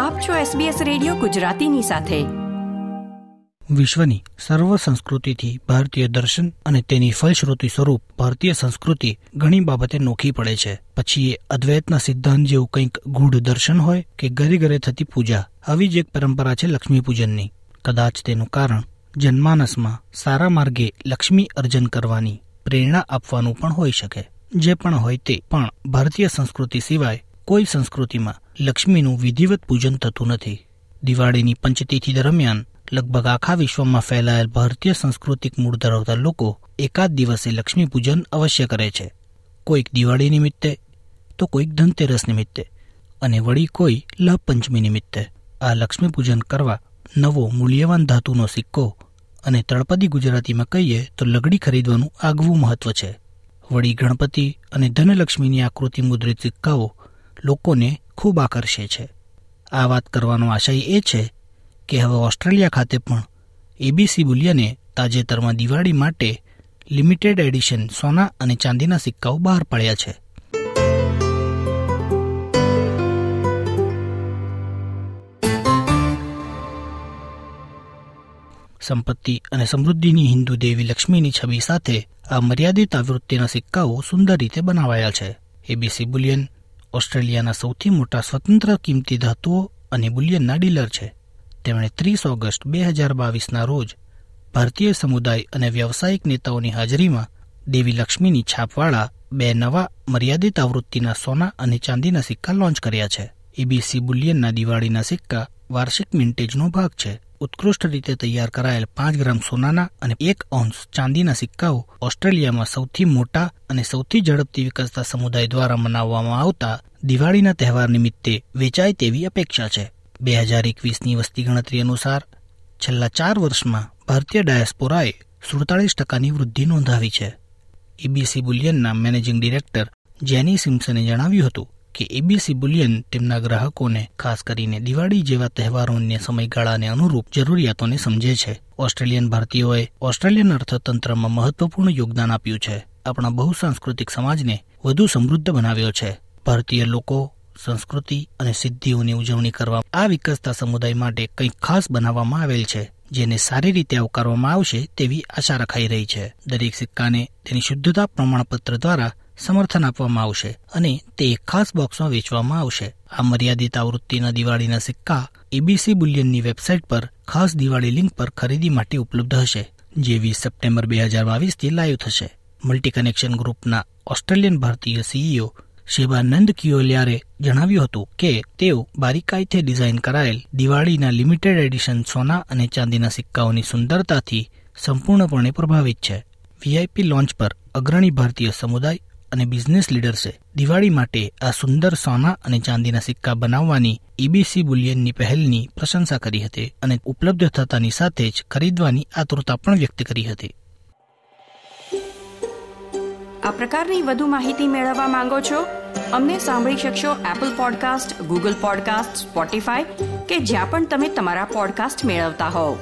આપ છો SBS radio ગુજરાતીની સાથે. વિશ્વની સર્વ સંસ્કૃતિથી ભારતીય દર્શન અને તેની ફલશ્રુતિ સ્વરૂપ ભારતીય સંસ્કૃતિ ઘણી બાબતે નોખી પડે છે. પછી એ અદ્વૈતના સિદ્ધાંત જેવું કંઈક ગૂઢ દર્શન હોય કે ઘરે ઘરે થતી પૂજા. આવી જ એક પરંપરા છે લક્ષ્મી પૂજનની. કદાચ તેનું કારણ જન્માનસમાં સારા માર્ગે લક્ષ્મી અર્જન કરવાની પ્રેરણા આપવાનું પણ હોઈ શકે. જે પણ હોય તે પણ ભારતીય સંસ્કૃતિ સિવાય કોઈ સંસ્કૃતિમાં લક્ષ્મીનું વિધિવત પૂજન થતું નથી. દિવાળીની પંચતિથિ દરમિયાન લગભગ આખા વિશ્વમાં ફેલાયેલ ભારતીય સાંસ્કૃતિક મૂળ ધરાવતા લોકો એકાદ દિવસે લક્ષ્મી પૂજન અવશ્ય કરે છે. કોઈક દિવાળી નિમિત્તે તો કોઈક ધનતેરસ નિમિત્તે અને વળી કોઈ લાભ પંચમી નિમિત્તે. આ લક્ષ્મી પૂજન કરવા નવો મૂલ્યવાન ધાતુનો સિક્કો અને તળપદી ગુજરાતીમાં કહીએ તો લગડી ખરીદવાનું આગવું મહત્વ છે. વળી ગણપતિ અને ધનલક્ષ્મીની આકૃતિ મુદ્રિત સિક્કાઓ લોકોને ખૂબ આકર્ષે છે. આ વાત કરવાનો આશય એ છે કે હવે ઓસ્ટ્રેલિયા ખાતે પણ એબીસી બુલિયને તાજેતરમાં દિવાળી માટે લિમિટેડ એડિશન સોના અને ચાંદીના સિક્કાઓ બહાર પાડ્યા છે. સંપત્તિ અને સમૃદ્ધિની હિન્દુ દેવી લક્ષ્મીની છબી સાથે આ મર્યાદિત આવૃત્તિના સિક્કાઓ સુંદર રીતે બનાવાયા છે. એબીસી બુલિયન ઓસ્ટ્રેલિયાના સૌથી મોટા સ્વતંત્ર કિંમતી ધાતુઓ અને બુલિયનના ડીલર છે. તેમણે ત્રીસ ઓગસ્ટ બે હજાર બાવીસના રોજ ભારતીય સમુદાય અને વ્યવસાયિક નેતાઓની હાજરીમાં દેવી લક્ષ્મીની છાપવાળા બે નવા મર્યાદિત આવૃત્તિના સોના અને ચાંદીના સિક્કા લોન્ચ કર્યા છે. ઈબીસી બુલિયનના દિવાળીના સિક્કા વાર્ષિક મિન્ટેજનો ભાગ છે. ઉત્કૃષ્ટ રીતે તૈયાર કરાયેલ પાંચ ગ્રામ સોનાના અને એક ઓન્સ ચાંદીના સિક્કાઓ ઓસ્ટ્રેલિયામાં સૌથી મોટા અને સૌથી ઝડપથી વિકસતા સમુદાય દ્વારા મનાવવામાં આવતા દિવાળીના તહેવાર નિમિત્તે વેચાય તેવી અપેક્ષા છે. બે હજાર એકવીસની વસ્તી ગણતરી અનુસાર છેલ્લા ચાર વર્ષમાં ભારતીય ડાયસ્પોરાએ સુડતાલીસ ટકાની વૃદ્ધિ નોંધાવી છે. ઈબીસી બુલિયનના મેનેજિંગ ડિરેક્ટર જેની સિમ્સને જણાવ્યું હતું કે એબીસી બુલિયન તેમના ગ્રાહકોને, ખાસ કરીને દિવાળી જેવા તહેવારોને સમયગાળાને અનુરૂપ જરૂરિયાતોને સમજે છે. ઓસ્ટ્રેલિયન ભારતીયોએ ઓસ્ટ્રેલિયન અર્થતંત્રમાં મહત્વપૂર્ણ યોગદાન આપ્યું છે. આપણા બહુસાંસ્કૃતિક સમાજને વધુ સમૃદ્ધ બનાવ્યો છે. ભારતીય લોકો, સંસ્કૃતિ અને સિદ્ધિઓની ઉજવણી કરવા, આ વિકસતા સમુદાય માટે કંઈક ખાસ બનાવવામાં આવેલ છે, જેને સારી રીતે આવકારવામાં આવશે તેવી આશા રખાઈ રહી છે. દરેક સિક્કાને તેની શુદ્ધતા પ્રમાણપત્ર દ્વારા સમર્થન આપવામાં આવશે અને તે એક ખાસ બોક્સમાં વેચવામાં આવશે. આ મર્યાદિત આવૃત્તિના દિવાળીના સિક્કા એબીસી બુલિયનની વેબસાઇટ પર ખાસ દિવાળી લિંક પર ખરીદી માટે ઉપલબ્ધ હશે, જે વીસ સપ્ટેમ્બર બે હજાર બાવીસથી લાઈવ થશે. મલ્ટી કનેક્શન ગ્રુપના ઓસ્ટ્રેલિયન ભારતીય સીઈઓ શિવાનંદ કિયોલિયારે જણાવ્યું હતું કે તેઓ બારીકાઈથી ડિઝાઇન કરાયેલ દિવાળીના લિમિટેડ એડિશન સોના અને ચાંદીના સિક્કાઓની સુંદરતાથી સંપૂર્ણપણે પ્રભાવિત છે. વીઆઈપી લોન્ચ પર અગ્રણી ભારતીય સમુદાય અને બિઝનેસ લીડર્સે દિવાળી માટે આ સુંદર સોના અને ચાંદીના સિક્કા બનાવવાની ઈબીસી બુલિયનની પહેલની પ્રશંસા કરી હતી અને ઉપલબ્ધ થતાની સાથે જ ખરીદવાની આતુરતા પણ વ્યક્ત કરી હતી. આ પ્રકારની વધુ માહિતી મેળવવા માંગો છો? અમને સાંભળી શકશો Apple podcast Google podcast Spotify કે જ્યાં પણ તમે તમારા પોડકાસ્ટ મેળવતા હોવ.